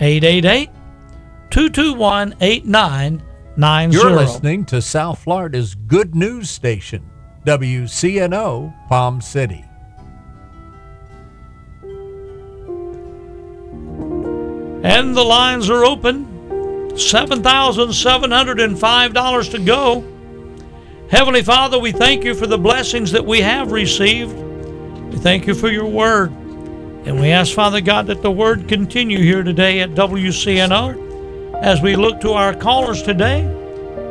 888 221 8990. You're listening to South Florida's good news station, WCNO Palm City. And the lines are open. $7,705 to go. Heavenly Father, we thank you for the blessings that we have received. We thank you for your word. And we ask, Father God, that the word continue here today at WCNO as we look to our callers today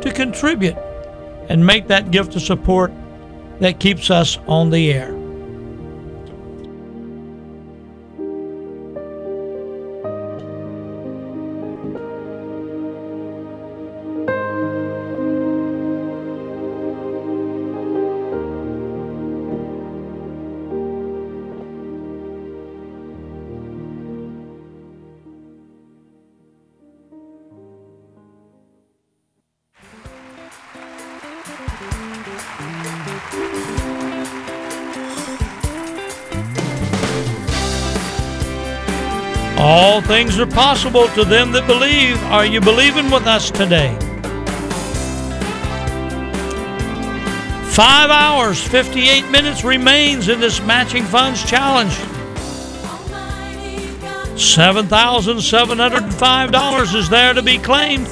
to contribute and make that gift of support that keeps us on the air. All things are possible to them that believe. Are you believing with us today? Five hours, 58 minutes remains in this Matching Funds Challenge. $7,705 is there to be claimed.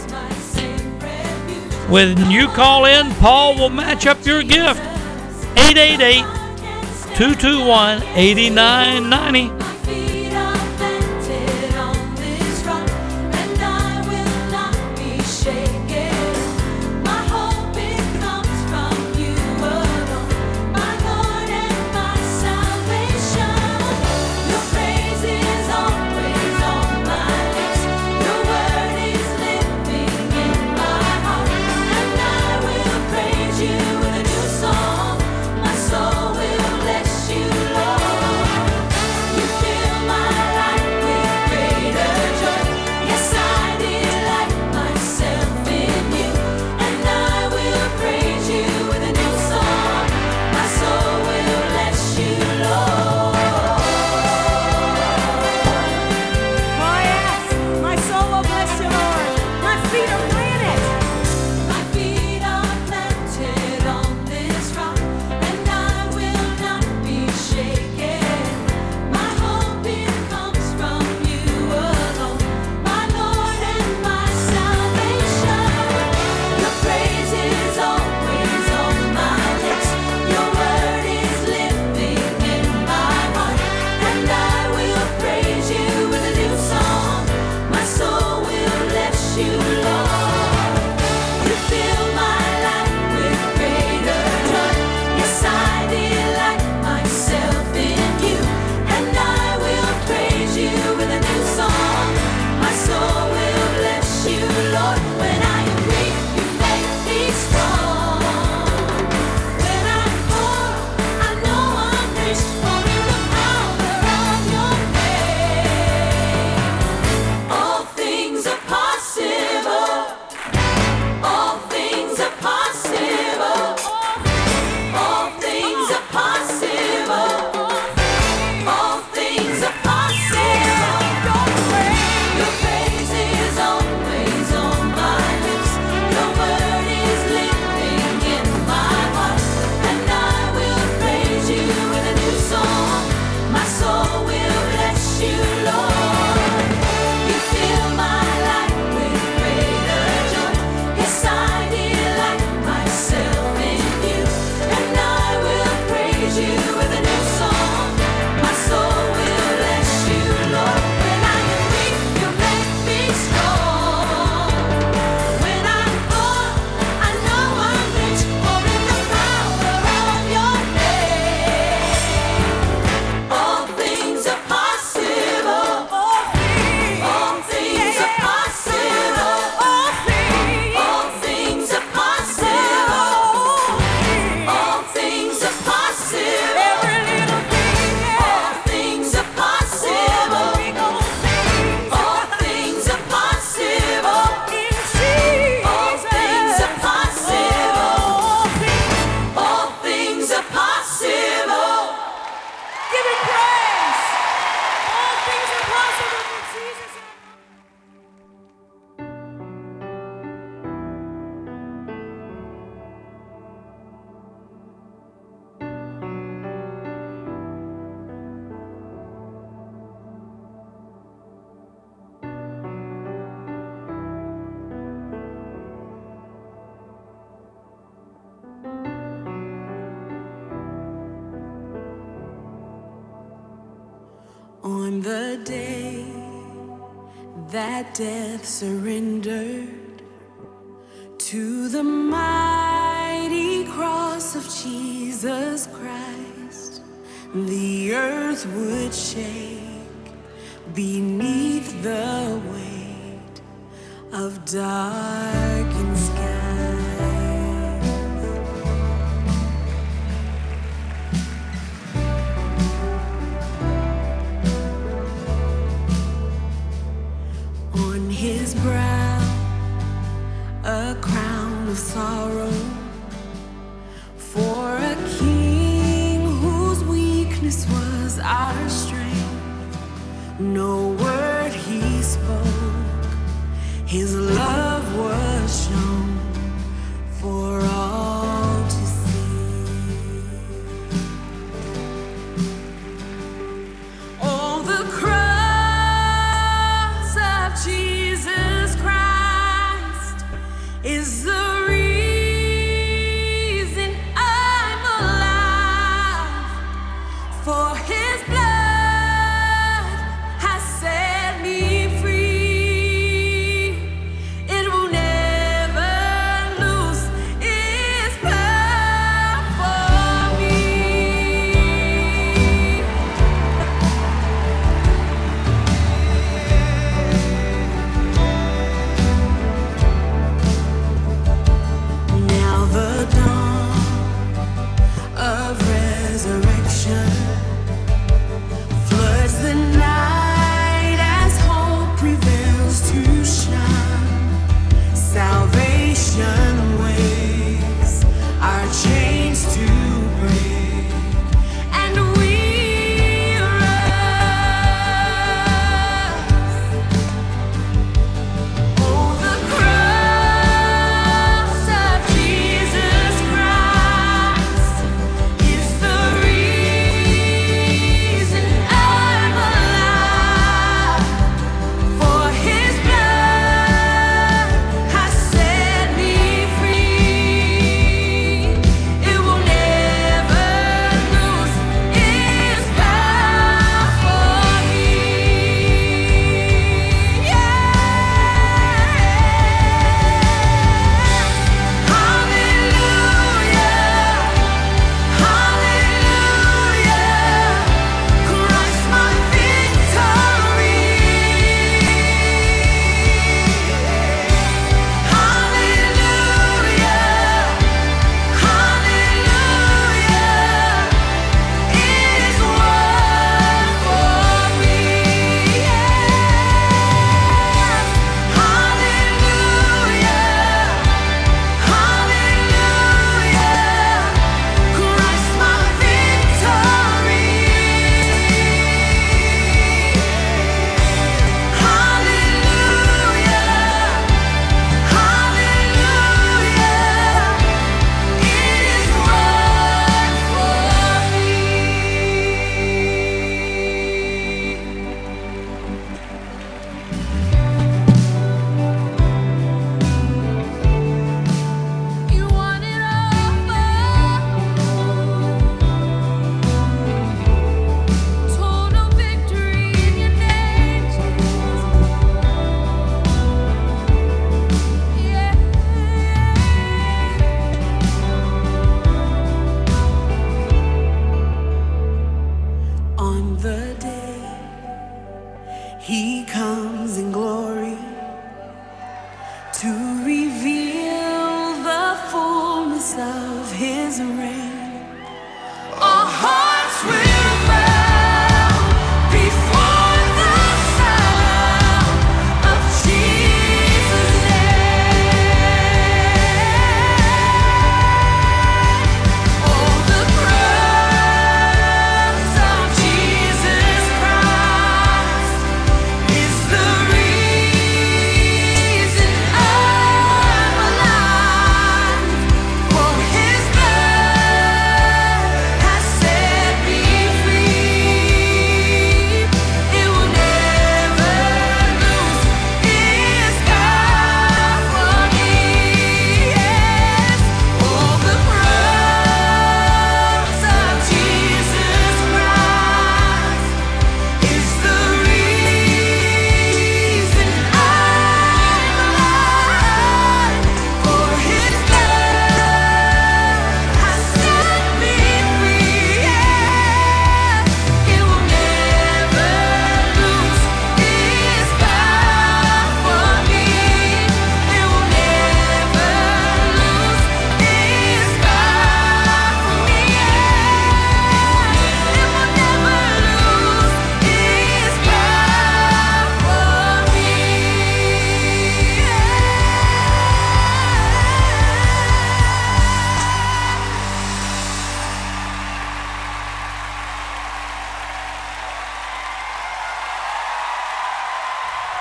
When you call in, Paul will match up your gift. 888 221 8990. the earth would shake beneath the weight of dark. is the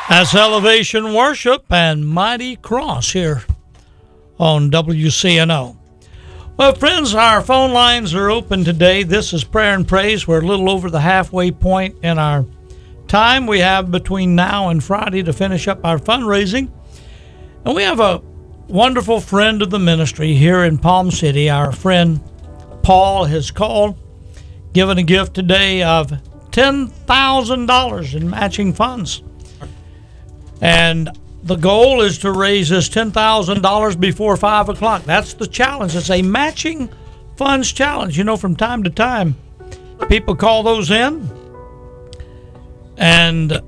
That's Elevation Worship and Mighty Cross here on WCNO. Well, friends, our phone lines are open today. This is Prayer and Praise. We're a little over the halfway point in our time we have between now and Friday to finish up our fundraising. And we have a wonderful friend of the ministry here in Palm City. Our friend Paul has called, given a gift today of $10,000 in matching funds. And the goal is to raise this $10,000 before 5 o'clock. That's the challenge. It's a matching funds challenge. You know, from time to time, people call those in and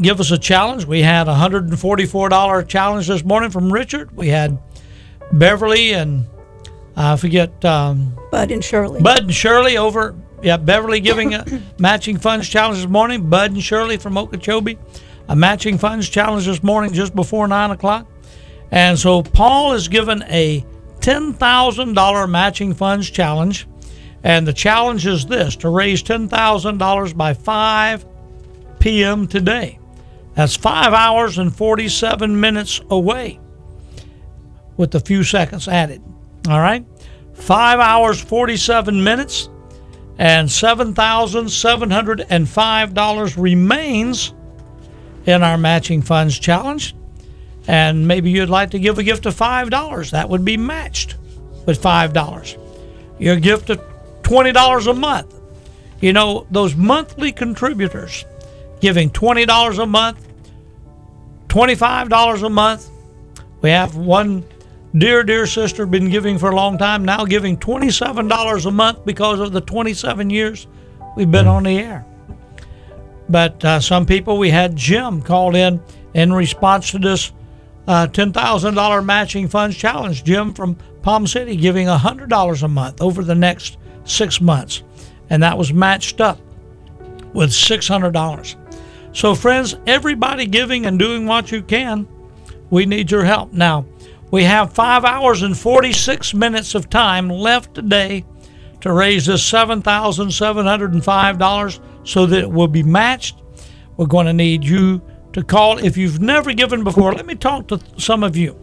give us a challenge. We had a $144 challenge this morning from Richard. We had Beverly and I forget um, Bud and Shirley. Bud and Shirley over. Yeah, Beverly giving a matching funds challenge this morning. Bud and Shirley from Okeechobee, a matching funds challenge this morning just before nine o'clock. And so Paul is given a ten thousand dollar matching funds challenge, and the challenge is this: to raise ten thousand dollars by five p.m. today. That's five hours and forty-seven minutes away, with a few seconds added. All right, five hours forty-seven minutes and $7,705 remains in our matching funds challenge. And maybe you'd like to give a gift of $5. That would be matched with $5. Your gift of $20 a month. You know, those monthly contributors giving $20 a month, $25 a month. We have one dear, dear sister been giving for a long time, now giving $27 a month because of the 27 years we've been mm. on the air. But uh, some people, we had Jim called in in response to this uh, $10,000 matching funds challenge. Jim from Palm City giving $100 a month over the next six months. And that was matched up with $600. So, friends, everybody giving and doing what you can, we need your help. Now, we have five hours and 46 minutes of time left today to raise this $7,705 so that it will be matched. We're going to need you to call. If you've never given before, let me talk to some of you.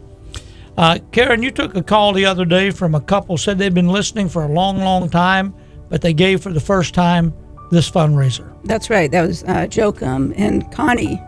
Uh, Karen, you took a call the other day from a couple said they've been listening for a long, long time, but they gave for the first time this fundraiser. That's right. That was uh, Jokum and Connie.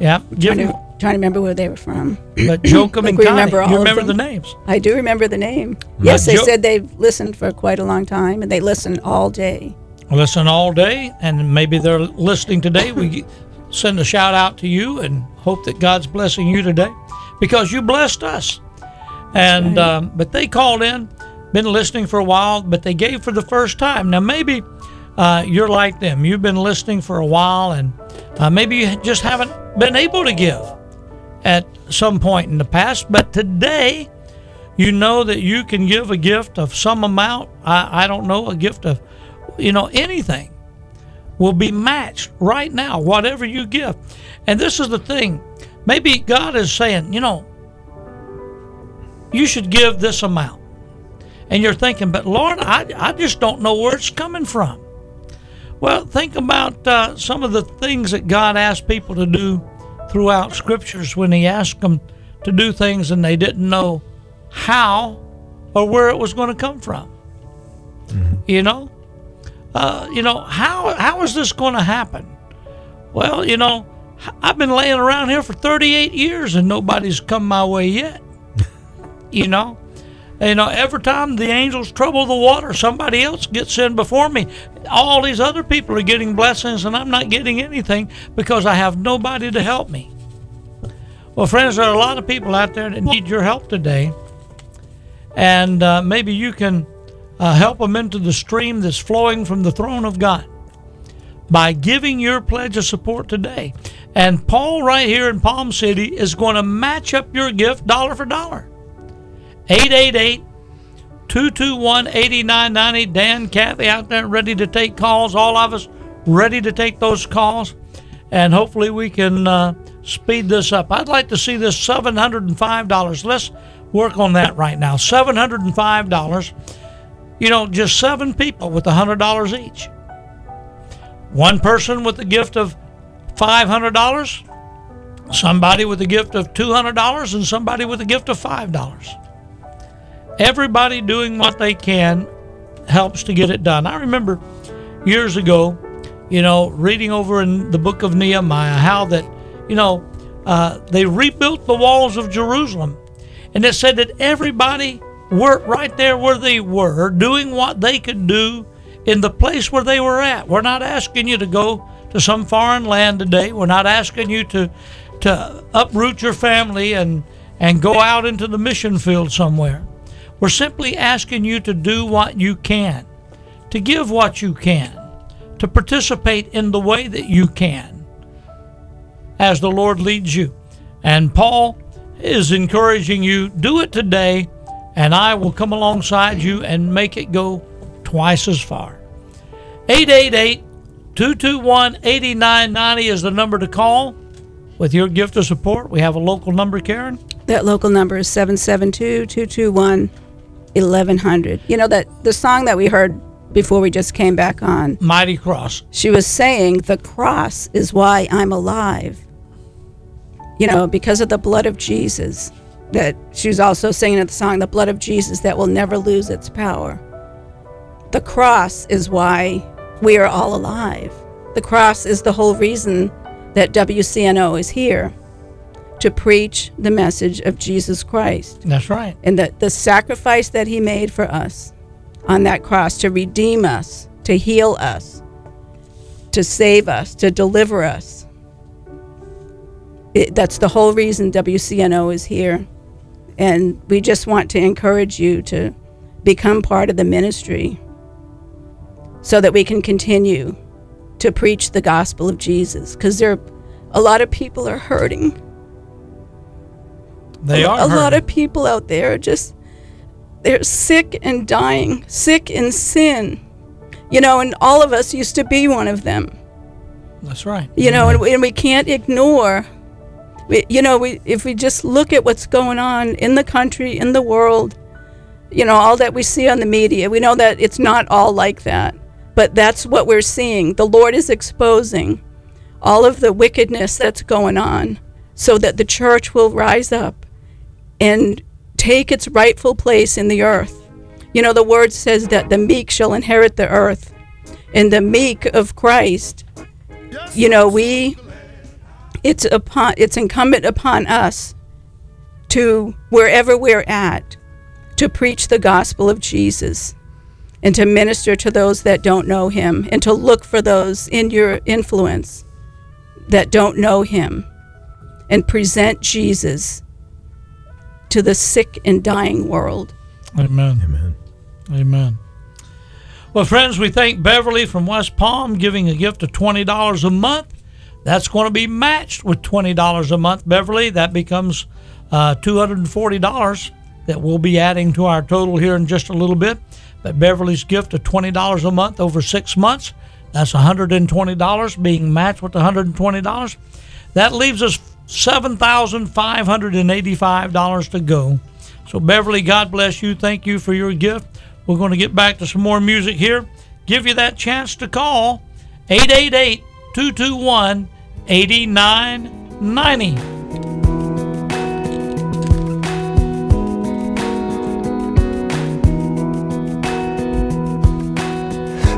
Yeah, Trying to, trying to remember where they were from. but Jokum Like and we Connie, remember all you remember the names. I do remember the name. Yes, they Jo- said they've listened for quite a long time, and they listen all day. Listen all day, and maybe they're listening today. We send a shout out to you and hope that God's blessing you today because you blessed us. And right. um, but they called in, been listening for a while, but they gave for the first time. Now maybe uh, you're like them. You've been listening for a while, and uh, maybe you just haven't been able to give at some point in the past. But today, you know that you can give a gift of some amount. I, I don't know, a gift of, you know, anything will be matched right now, whatever you give. And this is the thing. Maybe God is saying, you know, you should give this amount. And you're thinking, but Lord, I, I just don't know where it's coming from. Well, think about uh, some of the things that God asked people to do throughout scriptures when He asked them to do things and they didn't know how or where it was going to come from. You know, uh, you know how how is this going to happen? Well, you know, I've been laying around here for 38 years and nobody's come my way yet. you know, you know, every time the angels trouble the water, somebody else gets in before me. All these other people are getting blessings, and I'm not getting anything because I have nobody to help me. Well, friends, there are a lot of people out there that need your help today, and uh, maybe you can uh, help them into the stream that's flowing from the throne of God by giving your pledge of support today. And Paul, right here in Palm City, is going to match up your gift dollar for dollar. 888 221 8990. Dan, Kathy out there ready to take calls. All of us ready to take those calls. And hopefully we can uh, speed this up. I'd like to see this $705. Let's work on that right now. $705. You know, just seven people with $100 each. One person with the gift of $500. somebody with a gift of $200 and somebody with a gift of $5. Everybody doing what they can helps to get it done. I remember years ago, you know, reading over in the book of Nehemiah how that, you know, uh, they rebuilt the walls of Jerusalem. And it said that everybody worked right there where they were, doing what they could do in the place where they were at. We're not asking you to go to some foreign land today. We're not asking you to to uproot your family and and go out into the mission field somewhere. We're simply asking you to do what you can, to give what you can, to participate in the way that you can as the Lord leads you. And Paul is encouraging you do it today, and I will come alongside you and make it go twice as far. 888 221 8990 is the number to call with your gift of support. We have a local number, Karen. That local number is 772 221 1100. You know, that the song that we heard before we just came back on, Mighty Cross. she was saying, The cross is why I'm alive. You know, because of the blood of Jesus. That she was also singing in the song, The blood of Jesus that will never lose its power. The cross is why we are all alive. The cross is the whole reason that WCNO is here to preach the message of Jesus Christ That's right. and the, the sacrifice that he made for us on that cross to redeem us, to heal us, to save us, to deliver us. It, that's the whole reason WCNO is here. And we just want to encourage you to become part of the ministry so that we can continue to preach the gospel of Jesus because there a lot of people are hurting. They a, are a lot of people out there are just they're sick and dying sick in sin. You know and all of us used to be one of them. That's right. you know and we, and we can't ignore we, you know we if we just look at what's going on in the country in the world you know all that we see on the media we know that it's not all like that. But that's what we're seeing. The lord is exposing all of the wickedness that's going on so that the church will rise up and take its rightful place in the earth. You know the word says that the meek shall inherit the earth and the meek of christ you know we it's upon it's incumbent upon us to wherever we're at to preach the gospel of Jesus and to minister to those that don't know him and to look for those in your influence that don't know him and present Jesus to the sick and dying world. Amen. Amen. Amen. Well, friends, we thank Beverly from West Palm giving a gift of $20 a month. That's going to be matched with $20 a month, Beverly. That becomes uh, $240 that we'll be adding to our total here in just a little bit. But Beverly's gift of $20 a month over six months, that's $120 being matched with $120. That leaves us $7,585 to go. So, Beverly, God bless you. Thank you for your gift. We're going to get back to some more music here. Give you that chance to call 888 221 8990.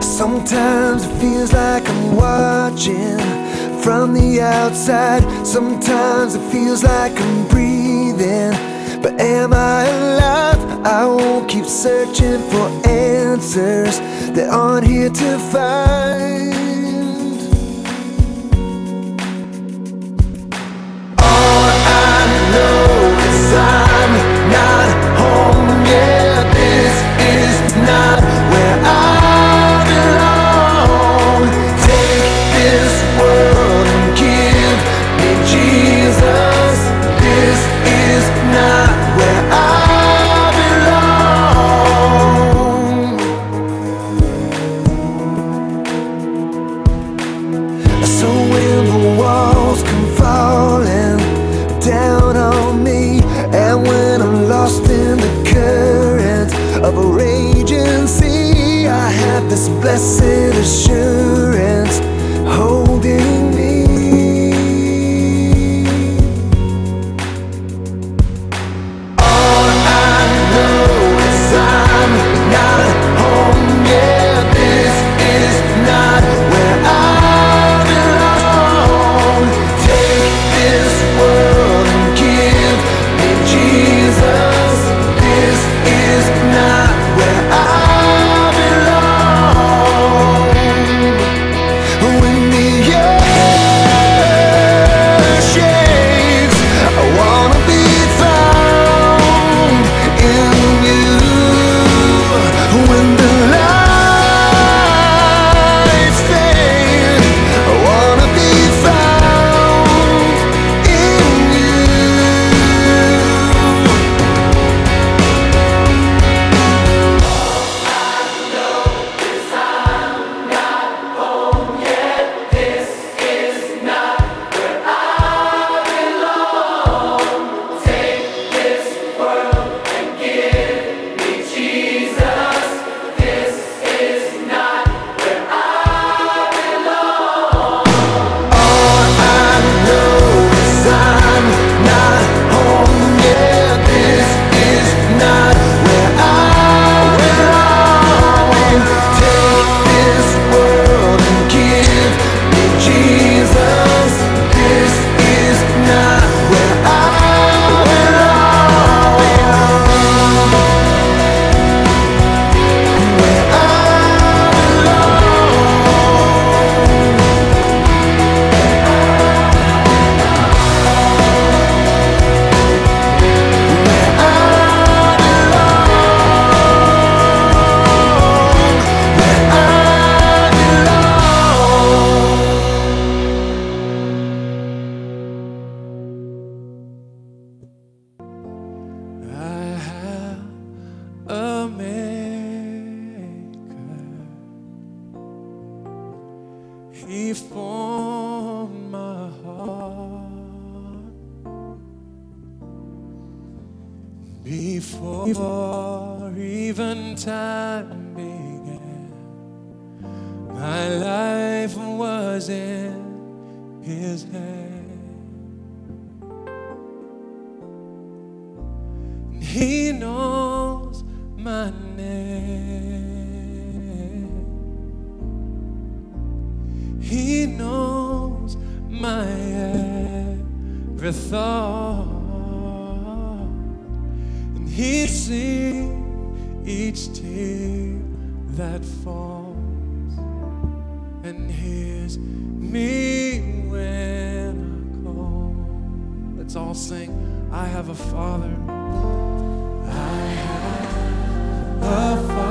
Sometimes it feels like I'm watching from the outside. Sometimes it feels like I'm breathing. But am I alive? I won't keep searching for answers that aren't here to find. Not transform my heart before even time began. My life was in His hand. He knows. Thought. And He sees each tear that falls and hears me when I call. Let's all sing. I have a father. I have a father.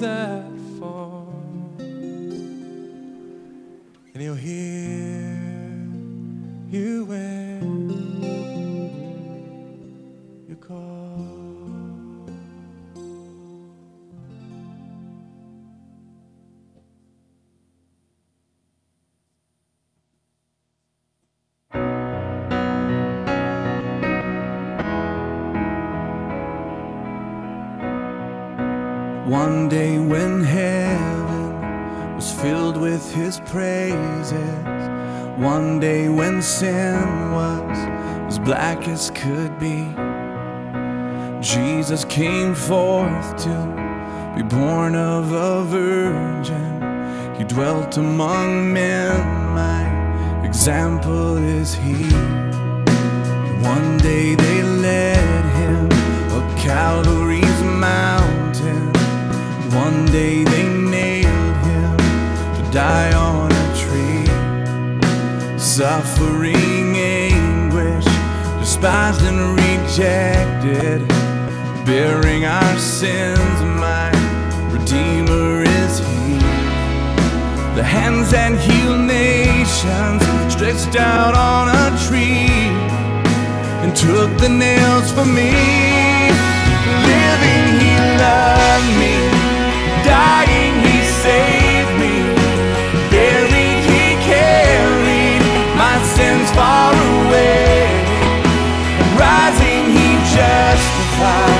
That fall. And he'll hear One day when heaven was filled with his praises, one day when sin was as black as could be, Jesus came forth to be born of a virgin. He dwelt among men, my example is he. One day they led bearing our sins, my Redeemer is he. The hands that heal nations stretched out on a tree and took the nails for me. Living, he loved me. Dying, he saved me. Buried, he carried my sins far away. Rising, he justified.